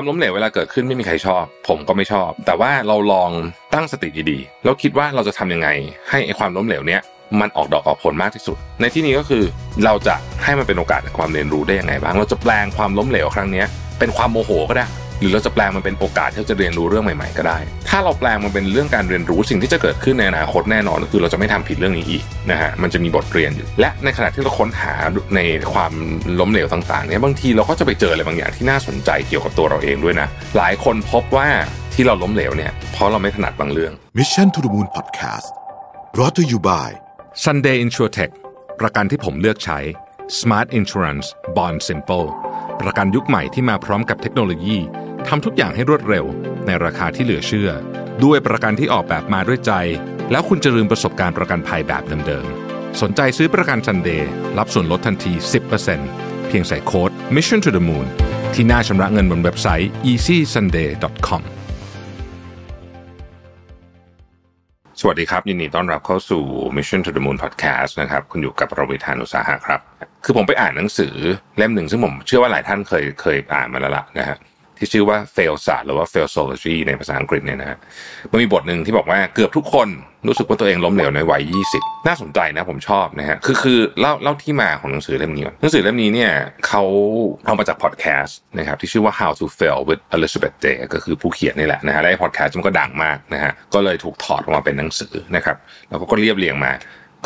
ความล้มเหลวเวลาเกิดขึ้นไม่มีใครชอบ ผมก็ไม่ชอบ แต่ว่าเราลองตั้งสติดีๆแล้วคิดว่าเราจะทำยังไง ให้ไอ้ความล้มเหลวเนี้ยมันออกดอกออกผลมากที่สุด ในที่นี้ก็คือเราจะให้มันเป็นโอกาสในความเรียนรู้ได้ยังไงบ้าง เราจะแปลงความล้มเหลวครั้งนี้เป็นความโมโหก็ได้ หรือเราจะแปลงมันเป็นโอกาสที่เราจะเรียนรู้เรื่องใหม่ๆก็ได้ ถ้าเราแปลงมันเป็นเรื่องการเรียนรู้สิ่งที่จะเกิดขึ้นในอนาคตแน่นอนก็คือเราจะไม่ทำผิดเรื่องนี้อีกนะฮะมันจะมีบทเรียนอยู่และในขณะที่เราค้นหาในความล้มเหลวต่างๆเนี่ยบางทีเราก็จะไปเจออะไรบางอย่างที่น่าสนใจเกี่ยวกับตัวเราเองด้วยนะ หลายคนพบว่าที่เราล้มเหลวเนี่ยเพราะเราไม่ถนัดบางเรื่อง Mission to the Moon Podcast brought to you by Sunday InsurTech ประกันที่ผมเลือกใช้ Smart Insurance Bond Simple ประกันยุคใหม่ที่มาพร้อมกับเทคโนโลยีทำทุกอย่างให้รวดเร็ว ในราคาที่เหลือเชื่อ ด้วยประกันที่ออกแบบมาด้วยใจ แล้วคุณจะลืมประสบการณ์ประกันภัยแบบเดิมๆ สนใจซื้อประกัน Sunday รับส่วนลดทันที 10%เพียงใส่โค้ด Mission to the Moon ที่หน้าชำระเงินบนเว็บไซต์ easysunday.com สวัสดีครับ ยินดีต้อนรับเข้าสู่ Mission to the Moon Podcast นะครับ คุณอยู่กับประวิทานุสาหะครับ คือผมไปอ่านหนังสือเล่มหนึ่งซึ่งผมเชื่อว่าหลายท่านเคยเคยอ่านมาแล้วล่ะนะฮะที่ชื่อว่า fail ศาสตร์หรือว่า failsology ในภาษาอังกฤษเนี่ยนะฮะมันมีบทหนึ่งที่บอกว่าเกือบทุกคนรู้สึกว่าตัวเองล้มเหลวในวัย 20 น่าสนใจนะผมชอบนะฮะคือคือเล่าเล่าที่มาของหนังสือเล่มนี้หนังสือเล่มนี้เนี่ยเขาเอามาจากพอดแคสต์นะครับที่ชื่อว่า how to fail with Elizabeth Day ก็คือผู้เขียนนี่แหละนะฮะและพอดแคสต์มันก็ดังมากนะฮะก็เลยถูกถอดออกมาเป็นหนังสือนะครับแล้วก็เรียบเรียงมา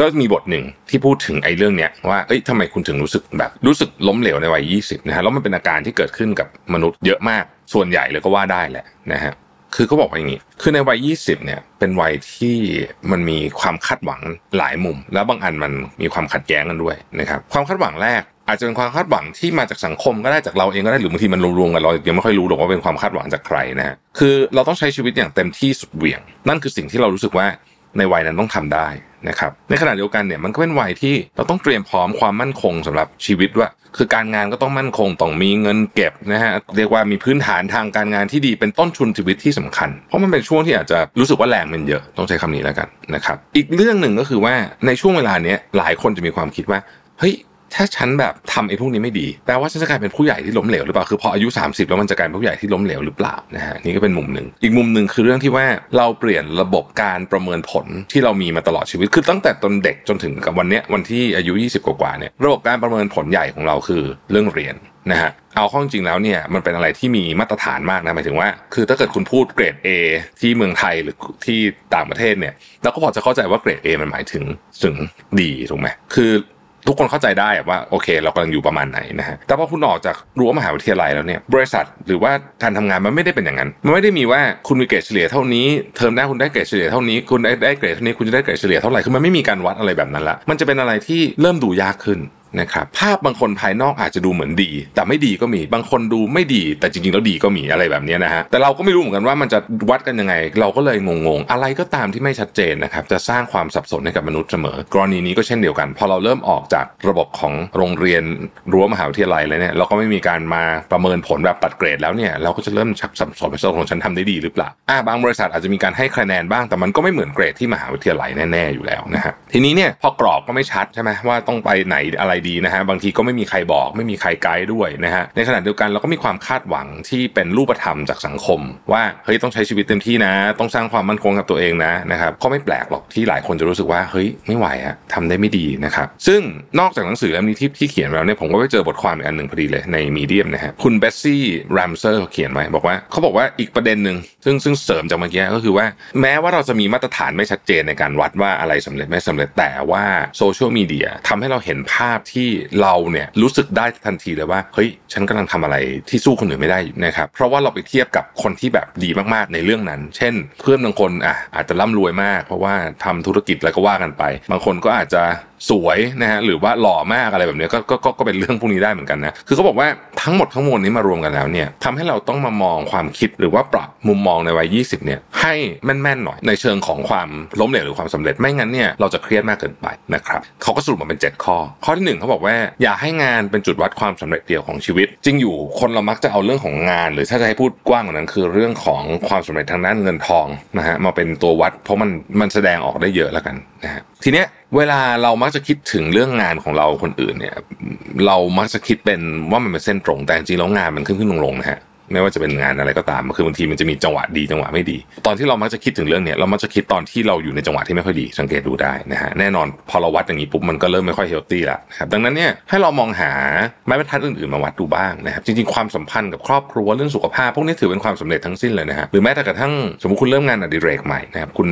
ก็มีบทหนึ่งที่พูดถึงไอ้เรื่องเนี้ยว่าเอ้ยทำไมคุณถึงรู้สึกแบบรู้สึกล้มเหลวในวัย 20นะฮะแล้วมันเป็นอาการที่เกิดขึ้นกับมนุษย์เยอะมากส่วนใหญ่เลยก็ว่าได้แหละนะฮะคือเขาบอกว่าอย่างนี้ คือในวัย 20 เนี่ย เป็นวัยที่มันมีความคาดหวังหลายมุม แล้วบางอันมันมีความขัดแย้งกันด้วยนะครับ ความคาดหวังแรก อาจจะเป็นความคาดหวังที่มาจากสังคมก็ได้จากเราเองก็ได้หรือบางทีมันรวมๆกันเรายังไม่ค่อยรู้หรอกว่าเป็นความคาดหวังจากใครนะฮะ คือเราต้องใช้ชีวิตอย่างเต็มที่สุดเหวี่ยง นั่นคือสิ่งที่เรารู้สึกว่า ในวัยนั้นต้องทำได้นะครับในขณะเดียวกันเนี่ยมันก็เป็นวัยที่เราต้องเตรียมพร้อมความมั่นคงสำหรับชีวิตว่า คือการงานก็ต้องมั่นคงต้องมีเงินเก็บนะฮะเรียกว่ามีพื้นฐานทางการงานที่ดีเป็นต้นทุนชีวิตที่สำคัญ เพราะมันเป็นช่วงที่อาจจะรู้สึกว่าแรงมันเยอะต้องใช้คำนี้แล้วกันนะครับอีกเรื่องหนึ่งก็คือว่าในช่วงเวลาเนี้ยหลายคนจะมีความคิดว่าเฮ้ย ถ้าฉันแบบทำไอ้พวกนี้ไม่ดีแปลว่าฉันจะกลายเป็นผู้ใหญ่ที่ล้มเหลวหรือเปล่าคือพออายุ 30 แล้วมันจะกลายเป็นผู้ใหญ่ที่ล้มเหลวหรือเปล่านะฮะนี่ก็เป็นมุมหนึ่งอีกมุมหนึ่งคือเรื่องที่ว่าเราเปลี่ยนระบบการประเมินผลที่เรามีมาตลอดชีวิตคือตั้งแต่ตอนเด็กจนถึงกับวันเนี้ยวันที่อายุ 20 กว่าเนี่ยระบบการประเมินผลใหญ่ของเราคือเรื่องเรียนนะฮะเอาข้อจริงแล้วเนี่ยมันเป็นอะไรที่มีมาตรฐานมากนะหมายถึงว่า คือถ้าเกิดคุณพูดเกรด A ที่เมืองไทยหรือที่ต่างประเทศเนี่ยเราก็พอจะเข้าใจว่าเกรด A มันหมายถึงถึงดีถูกไหมคือ ทุกคนเข้าใจได้ว่าโอเค เรากำลังอยู่ประมาณไหนนะฮะแต่พอคุณออกจากรั้วมหาวิทยาลัยแล้วเนี่ยบริษัทหรือว่าการทำงานมันไม่ได้เป็นอย่างนั้นมันไม่ได้มีว่าคุณมีเกรดเฉลี่ยเท่านี้เทอมหน้าคุณได้เกรดเฉลี่ยเท่านี้คุณได้ได้เกรดเท่านี้คุณจะได้เกรดเฉลี่ยเท่าไหร่คือมันไม่มีการวัดอะไรแบบนั้นละมันจะเป็นอะไรที่เริ่มดูยากขึ้น นะครับภาพบางคนภายนอกอาจจะดูเหมือนดี แต่ไม่ดีก็มีบางคนดูไม่ดี แต่จริงๆแล้วดีก็มีอะไรแบบนี้นะฮะแต่เราก็ไม่รู้เหมือนกันว่ามันจะวัดกันยังไง เราก็เลยงงๆ อะไรก็ตามที่ไม่ชัดเจนนะครับจะสร้างความสับสนให้กับมนุษย์เสมอ กรณีนี้ก็เช่นเดียวกัน พอเราเริ่มออกจากระบบของโรงเรียนรั้วมหาวิทยาลัยเลยเนี่ยเราก็ไม่มีการมาประเมินผลแบบตัดเกรดแล้วเนี่ยเราก็จะเริ่มชักสับสนไปว่าของฉันทำได้ดีหรือเปล่าอ่าบางบริษัทอาจจะมีการให้คะแนนบ้างแต่มันก็ไม่เหมือนเกรดที่มหาวิทยาลัยแน่ๆอยู่แล้วนะฮะทีนี้เนี่ยพอกรอบก็ไม่ชัดใช่ไหมว่าต้องไปไหนอะไรดีนะฮะบางทีก็ไม่มีใครบอก ไม่มีใครไกด์ด้วยนะฮะในขณะเดียวกันเราก็มีความคาดหวังที่เป็นรูปธรรมจากสังคม ว่าเฮ้ยต้องใช้ชีวิตเต็มที่นะ ต้องสร้างความมั่นคงกับตัวเองนะนะครับก็ไม่แปลกหรอกที่หลายคนจะรู้สึกว่าเฮ้ยไม่ไหวอะทำได้ไม่ดีนะครับซึ่งนอกจากหนังสือเล่มนี้ที่ที่เขียนแล้วเนี่ยผมก็ไปเจอบทความอีกอันหนึ่งพอดีเลยใน Medium นะฮะคุณเบสซี่แรมเซอร์เขียนไว้บอกว่าเขาบอกว่าอีกประเด็นหนึ่งซึ่งซึ่งเสริมจากเมื่อกี้ก็คือว่า แม้ว่าเราจะมีมาตรฐานไม่ชัดเจนในการวัดว่าอะไรสำเร็จไม่สำเร็จแต่ว่าโซเชียลมีเดียทำให้เราเห็นภาพที่เราเนี่ยรู้สึกได้ทันทีเลยว่าเฮ้ยฉันกำลังทำอะไรที่สู้คนอื่นไม่ได้นะครับเพราะว่าเราไปเทียบกับคนที่แบบดีมากๆในเรื่องนั้น เช่น เพื่อนบางคนอะอาจจะร่ำรวยมาก เพราะว่าทำธุรกิจแล้วก็ว่ากันไป บางคนก็อาจจะสวยนะฮะหรือว่าหล่อมากอะไรแบบนี้ก็ก็ก็เป็นเรื่องพวกนี้ได้เหมือนกันนะคือเขาบอกว่าทั้งหมดทั้งมวลนี้มารวมกันแล้วเนี่ยทำให้เราต้องมามองความคิดหรือว่าปรับมุมมองในวัย 20 เนี่ยให้แม่นๆหน่อยในเชิงของความล้มเหลวหรือความสำเร็จไม่งั้นเนี่ยเราจะเครียดมากเกินไปนะครับเขาก็สรุปมาเป็น 7 ข้อ ข้อที่ 1เขาบอกว่าอย่าให้งานเป็นจุดวัดความสำเร็จเดียวของชีวิต จริงอยู่คนเรามักจะเอาเรื่องของงาน หรือถ้าจะให้พูดกว้างกว่านั้นคือเรื่องของความสำเร็จทางด้านเงินทองนะฮะมาเป็นตัววัด เพราะมันมันแสดงออกได้เยอะแล้วกันนะฮะทีเนี้ย เวลาเรามักจะคิดถึงเรื่องงานของเราคนอื่นเนี่ย เรามักจะคิดเป็นว่ามันเป็นเส้นตรงแต่จริงๆแล้วงานมันขึ้นขึ้นลงๆนะฮะไม่ว่าจะเป็นงานอะไรก็ตามคือบางทีมันจะมีจังหวะดีจังหวะไม่ดี ตอนที่เรามักจะคิดถึงเรื่องเนี้ยเรามักจะคิดตอนที่เราอยู่ในจังหวะที่ไม่ค่อยดีสังเกตดูได้นะฮะแน่นอนพอเราวัดอย่างนี้ปุ๊บมันก็เริ่มไม่ค่อยเฮลตี้ละครับดังนั้นเนี่ยให้เรามองหาไม้บรรทัดอื่นๆมาวัดดูบ้างนะครับจริงๆความสัมพันธ์กับครอบครัวเรื่องสุขภาพพวกนี้ถือเป็นความสำเร็จทั้งสิ้นเลยนะฮะหรือแม้แต่กระทั่งสมมติคุณเริ่มงานอดิเรกใหม่นะครับคุณ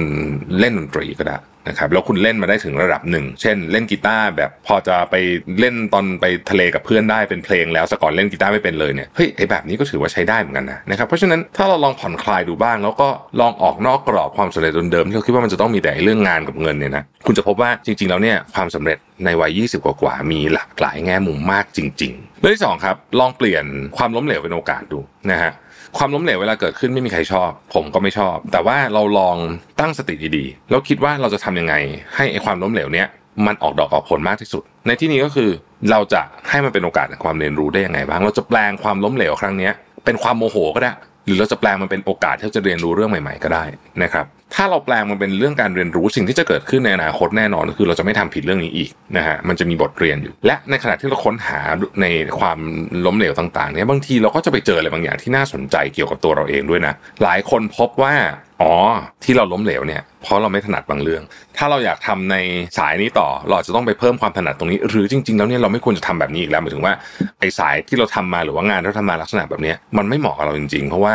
เล่นดนตรีก็ได้ นะครับแล้วคุณเล่นมาได้ถึงระดับหนึ่ง เช่น เล่นกีตาร์แบบพอจะไปเล่นตอนไปทะเลกับเพื่อนได้เป็นเพลงแล้วสก่อนเล่นกีตาร์ไม่เป็นเลยเนี่ยเฮ้ยไอแบบนี้ก็ถือว่าใช้ได้เหมือนกันนะนะครับเพราะฉะนั้นถ้าเราลองผ่อนคลายดูบ้าง แล้วก็ลองออกนอกกรอบความสำเร็จเดิมๆที่เราคิดว่ามันจะต้องมีแต่เรื่องงานกับเงินเนี่ยนะคุณจะพบว่าจริง ๆ แล้วเนี่ยความสำเร็จในวัย 20 กว่าๆมีหลากหลายแง่มุมมากจริง ๆ เรื่องที่สองครับลองเปลี่ยนความล้มเหลวเป็นโอกาสดูนะฮะ ความล้มเหลวเวลาเกิดขึ้นไม่มีใครชอบ ผมก็ไม่ชอบ แต่ว่าเราลองตั้งสติดีๆแล้วคิดว่าเราจะทำยังไง ให้ไอ้ความล้มเหลวเนี้ยมันออกดอกออกผลมากที่สุด ในที่นี้ก็คือเราจะให้มันเป็นโอกาสในความเรียนรู้ได้ยังไงบ้าง เราจะแปลงความล้มเหลวครั้งนี้เป็นความโมโหก็ได้ หรือเราจะแปลงมันเป็นโอกาสที่จะเรียนรู้เรื่องใหม่ๆ ก็ได้นะครับ ถ้าเราแปลงมันเป็นเรื่องการเรียนรู้สิ่งที่จะเกิดขึ้นในอนาคตแน่นอนคือเราจะไม่ทำผิดเรื่องนี้อีกนะฮะมันจะมีบทเรียนอยู่ และในขณะที่เราค้นหาในความล้มเหลวต่างๆเนี่ยบางทีเราก็จะไปเจออะไรบางอย่างที่น่าสนใจเกี่ยวกับตัวเราเองด้วยนะหลายคนพบว่า อ๋อ ที่เราล้มเหลวเนี่ยเพราะเราไม่ถนัดบางเรื่อง ถ้าเราอยากทำในสายนี้ต่อ เราจะต้องไปเพิ่มความถนัดตรงนี้ หรือจริง ๆ แล้วเนี่ยเราไม่ควรจะทำแบบนี้อีกแล้วหมายถึงว่าไอ้สายที่เราทำมาหรือว่างานที่เราทำมาลักษณะแบบนี้มันไม่เหมาะกับเราจริง ๆ เพราะว่า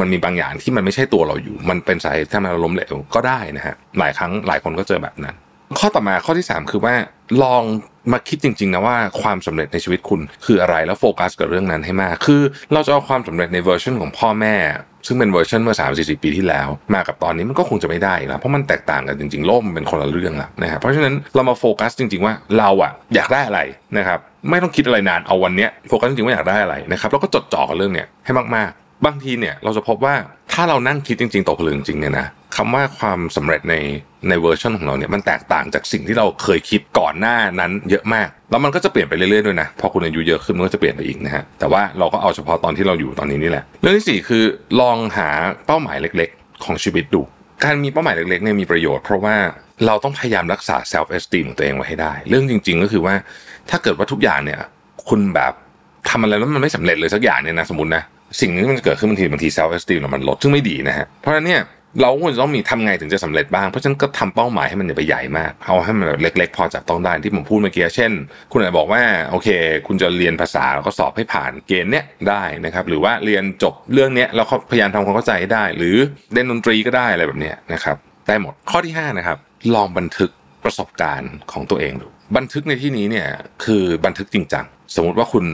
มันมีบางอย่างที่มันไม่ใช่ตัวเราอยู่ มันเป็นสาเหตุที่ทำให้เราล้มเหลวก็ได้นะฮะหลายครั้งหลายคนก็เจอแบบนั้น ข้อต่อมาข้อที่ 3 คือว่าลองมาคิดจริงๆนะว่าความสำเร็จในชีวิตคุณคืออะไรแล้วโฟกัสกับเรื่องนั้นให้มาก คือเราจะเอาความสำเร็จในเวอร์ชันของพ่อแม่ ซึ่งเป็นเวอร์ชันเมื่อ 30 40 ปีที่แล้ว มากับตอนนี้มันก็คงจะไม่ได้แล้วเพราะมันแตกต่างกันจริงๆโลกมันเป็นคนละเรื่องแล้วนะครับเพราะฉะนั้นเรามาโฟกัสจริง ๆ ว่าเราอะอยากได้อะไรนะครับไม่ต้องคิดอะไรนานเอาวันเนี้ยโฟกัสจริงๆว่าอยากได้อะไรนะครับแล้วก็จดจ่อกับเรื่องเนี้ยให้มากๆ บางทีเนี่ยเราจะพบว่าถ้าเรานั่งคิดจริงๆตกผลึกจริงเนี่ยนะ คำว่าความสำเร็จในในเวอร์ชันของเราเนี่ยมันแตกต่างจากสิ่งที่เราเคยคิดก่อนหน้านั้นเยอะมาก แล้วมันก็จะเปลี่ยนไปเรื่อยๆด้วยนะพอคุณอายุเยอะขึ้นมันก็จะเปลี่ยนไปอีกนะฮะแต่ว่าเราก็เอาเฉพาะตอนที่เราอยู่ตอนนี้นี่แหละ เรื่องที่สี่คือลองหาเป้าหมายเล็กๆ ของชีวิตดู การมีเป้าหมายเล็กๆเนี่ยมีประโยชน์เพราะว่าเราต้องพยายามรักษา self esteem ของตัวเองไว้ให้ได้ เรื่องจริง ๆ ก็คือว่าถ้าเกิดว่าทุกอย่างเนี่ยคุณแบบทำอะไรแล้วมันไม่สำเร็จเลยสักอย่างเนี่ยนะสมมตินะสิ่งนี้มันจะเกิดขึ้นบางทีบางที self esteem เรามันลดซึ่งไม่ดีนะฮะเพราะฉะนั้นเนี่ย เราควรจะต้องมีทำไงถึงจะสำเร็จบ้าง เพราะฉะนั้นก็ทำเป้าหมายให้มันอย่าไปใหญ่มาก เอาให้มันเล็ก ๆ พอจับต้องได้ที่ผมพูดเมื่อกี้ เช่น คุณอาจจะบอกว่าโอเค คุณจะเรียนภาษาแล้วก็สอบให้ผ่านเกณฑ์เนี้ยได้นะครับ หรือว่าเรียนจบเรื่องเนี้ยแล้วก็พยายามทำความเข้าใจให้ได้ หรือเล่นดนตรีก็ได้อะไรแบบเนี้ยนะครับ ได้หมด ข้อที่ 5 นะครับ ลองบันทึกประสบการณ์ของตัวเองดู บันทึกในที่นี้เนี่ยคือบันทึกจริงจัง สมมติว่าคุณ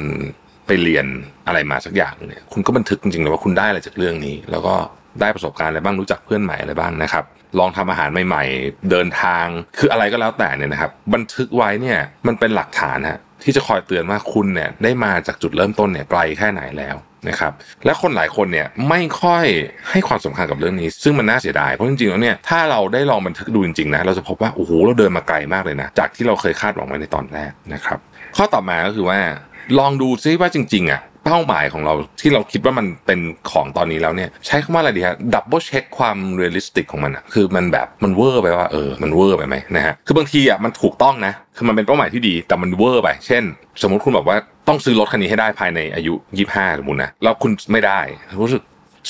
ไปเรียนอะไรมาสักอย่างเนี่ย คุณก็บันทึกจริงๆเลยว่าคุณได้อะไรจากเรื่องนี้ แล้วก็ ได้ประสบการณ์อะไรบ้างรู้จักเพื่อนใหม่อะไรบ้างนะครับ ลองทำอาหารใหม่ๆ เดินทางคืออะไรก็แล้วแต่เนี่ยนะครับ บันทึกไว้เนี่ยมันเป็นหลักฐานฮะที่จะคอยเตือนว่าคุณเนี่ยได้มาจากจุดเริ่มต้นเนี่ยไกลแค่ไหนแล้วนะครับและคนหลายคนเนี่ยไม่ค่อยให้ความสำคัญกับเรื่องนี้ ซึ่งมันน่าเสียดายเพราะจริงๆแล้วเนี่ยถ้าเราได้ลองบันทึกดูจริงๆนะเราจะพบว่าโอ้โหเราเดินมาไกลมากเลยนะจากที่เราเคยคาดหวังไว้ในตอนแรกนะครับ ข้อต่อมาก็คือว่า ลองดูซิว่าจริงๆอะ เป้าหมายของเราที่เราคิดว่ามันเป็นของตอนนี้แล้วเนี่ย ใช้คำว่าอะไรดีฮะ double check ความ realistic ของมันอะคือมันแบบมันเวอร์ไปว่าเออมันเวอร์ไปไหมนะฮะคือบางทีอะมันถูกต้องนะคือมันเป็นเป้าหมายที่ดีแต่มันเวอร์ไป เช่น สมมติคุณบอกว่าต้องซื้อรถคันนี้ให้ได้ภายในอายุยี่ห้าสมมตินะแล้วคุณไม่ได้รู้สึก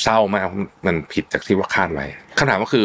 เศร้ามากมันผิดจากที่ว่าคาดไว้คำถามก็คือ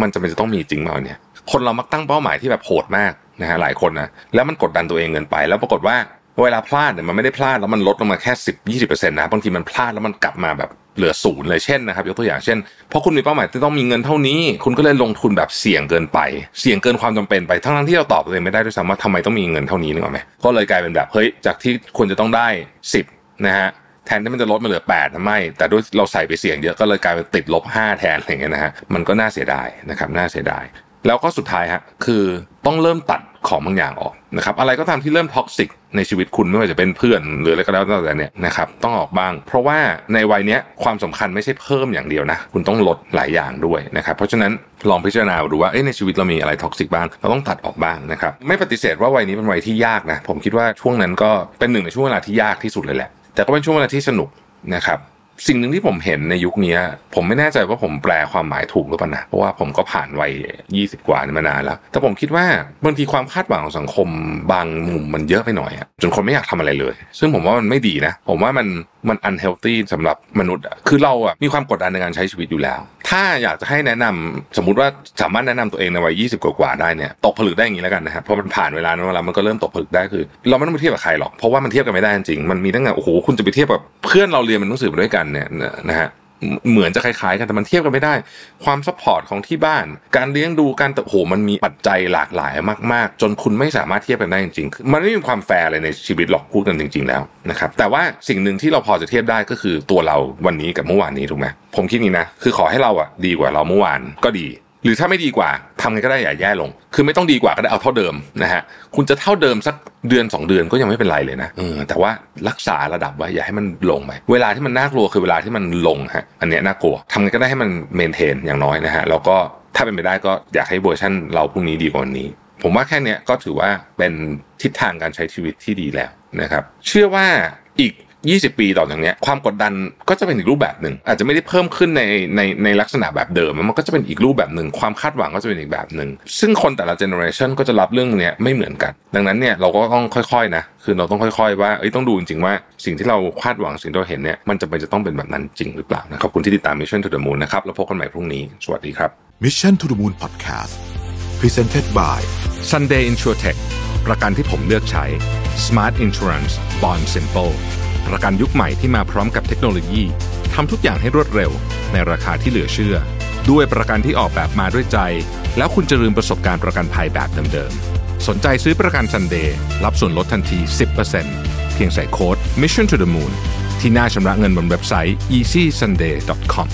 มันจะเป็นจะต้องมีจริงเปล่าเนี่ยคนเรามักตั้งเป้าหมายที่แบบโหดมากนะฮะหลายคนนะแล้วมันกดดันตัวเองเกินไป แล้วปรากฏว่า เวลาพลาดเนี่ยมันไม่ได้พลาดแล้วมันลดลงมาแค่สิบยี่สิบเปอร์เซ็นต์นะบางทีมันพลาดแล้วมันกลับมาแบบเหลือศูนย์เลยเช่นนะครับยกตัวอย่างเช่นเพราะคุณมีเป้าหมายที่ต้องมีเงินเท่านี้ คุณก็เลยลงทุนแบบเสี่ยงเกินไป เสี่ยงเกินความจำเป็นไปทั้งทั้งที่เราตอบตัวเองไม่ได้ด้วยซ้ำว่าทำไมต้องมีเงินเท่านี้นึกออกไหมก็เลยกลายเป็นแบบเฮ้ยจากที่ควรจะต้องได้สิบนะฮะแทนที่มันจะลดมาเหลือ8ทำไมแต่ด้วยเราใส่ไปเสี่ยงเยอะก็เลยกลายเป็นติดลบ5แทนอะไรเงี้ยนะฮะมันก็น่าเสียดายนะครับน่าเสียดาย แล้วก็สุดท้ายฮะคือ ต้องเริ่มตัดของบางอย่างออกนะครับอะไรก็ตามที่เริ่ม toxic ในชีวิตคุณไม่ว่าจะเป็นเพื่อนหรืออะไรก็แล้วแต่เนี่ยนะครับต้องออกบ้าง เพราะว่าในวัยนี้ความสำคัญไม่ใช่เพิ่มอย่างเดียวนะ คุณต้องลดหลายอย่างด้วยนะครับเพราะฉะนั้นลองพิจารณาดูว่าในชีวิตเรามีอะไร toxic บ้างเราต้องตัดออกบ้างนะครับไม่ปฏิเสธว่าวัยนี้เป็นวัยที่ยากนะผมคิดว่าช่วงนั้นก็เป็นหนึ่งในช่วงเวลาที่ยากที่สุดเลยแหละ แต่ก็เป็นช่วงเวลาที่สนุกนะครับ สิ่งหนึ่งที่ผมเห็นในยุคนี้ผมไม่แน่ใจว่าผมแปลความหมายถูกหรือเปล่านะเพราะว่าผมก็ผ่านวัย20กว่านี่มานานแล้ว แต่ผมคิดว่าบางทีความคาดหวังของสังคมบางมุมมันเยอะไปหน่อยอะจนคนไม่อยากทำอะไรเลย ซึ่งผมว่ามันไม่ดีนะ ผมว่ามันมันอันเฮลตี้สำหรับมนุษย์คือเราอะมีความกดดันในการใช้ชีวิตอยู่แล้ว ถ้าอยากจะให้แนะนำสมมุติว่าสามารถแนะนำตัวเองในวัย20กว่าได้เนี่ยตกผลึกได้อย่างนี้แล้วกันนะครับเพราะมันผ่านเวลานั้นเวลามันก็เริ่มตกผลึกได้คือ เราไม่ต้องไปเทียบกับใครหรอกเพราะว่ามันเทียบกันไม่ได้จริงมันมีตั้งแต่โอ้โหคุณจะไปเทียบกับเพื่อนเราเรียนเป็นหนังสือมาด้วยกันเนี่ยนะฮะ เหมือนจะคล้ายๆกันแต่มันเทียบกันไม่ได้ ความ support ของที่บ้าน การเลี้ยงดูการโอ้โหมันมีปัจจัยหลากหลายมากๆ จนคุณไม่สามารถเทียบกันได้จริงๆมันไม่มีความแฟร์เลยในชีวิตหรอกพูดกันจริง ๆแล้วนะครับแต่ว่าสิ่งหนึ่งที่เราพอจะเทียบได้ก็คือตัวเราวันนี้กับเมื่อวานนี้ถูกไหมผมคิดนี้นะคือขอให้เราอะดีกว่าเราเมื่อวานก็ดี หรือถ้าไม่ดีกว่าทำไงก็ได้อย่าแย่ลง คือไม่ต้องดีกว่าก็ได้เอาเท่าเดิมนะฮะคุณจะเท่าเดิมสักเดือน 2 เดือนก็ยังไม่เป็นไรเลยนะเออแต่ว่ารักษาระดับไว้อย่าให้มันลงไปเวลาที่มันน่ากลัวคือเวลาที่มันลงฮะอันเนี้ยน่ากลัวทำไงก็ได้ให้มัน maintain อย่างน้อยนะฮะแล้วก็ถ้าเป็นไปได้ก็อยากให้เวอร์ชันเราพรุ่งนี้ดีกว่าวันนี้ ผมว่าแค่เนี้ยก็ถือว่าเป็นทิศทางการใช้ชีวิตที่ดีแล้วนะครับ เชื่อว่าอีก 20 ปีต่อจากนี้ความกดดันก็จะเป็นอีกรูปแบบหนึ่งอาจจะไม่ได้เพิ่มขึ้นในในในลักษณะแบบเดิม มันก็จะเป็นอีกรูปแบบหนึ่งความคาดหวังก็จะเป็นอีกแบบหนึ่งซึ่งคนแต่ละ generation ก็จะรับเรื่องเนี้ยไม่เหมือนกัน ดังนั้นเนี่ยเราก็ต้องค่อยๆนะคือเราต้องค่อยๆว่าเอ้ยต้องดูจริงๆว่าสิ่งที่เราคาดหวังสิ่งที่เราเห็นเนี่ยมันจะเป็นจะต้องเป็นแบบนั้นจริงหรือเปล่านะขอบคุณที่ติดตาม Mission to the Moon นะครับแล้วพบกันใหม่พรุ่งนี้สวัสดีครับ Mission to the Moon Podcast Presented by Sunday InsurTech ประกันที่ผมเลือกใช้ Smart Insurance Bond Simple ประกันยุคใหม่ที่มาพร้อมกับเทคโนโลยีทำทุกอย่างให้รวดเร็ว ในราคาที่เหลือเชื่อ ด้วยประกันที่ออกแบบมาด้วยใจ แล้วคุณจะลืมประสบการณ์ประกันภัยแบบเดิมๆ สนใจซื้อประกันซันเดย์รับส่วนลดทันที 10%เพียงใส่โค้ด Mission to the Moon ที่หน้าชำระเงินบนเว็บไซต์ easysunday.com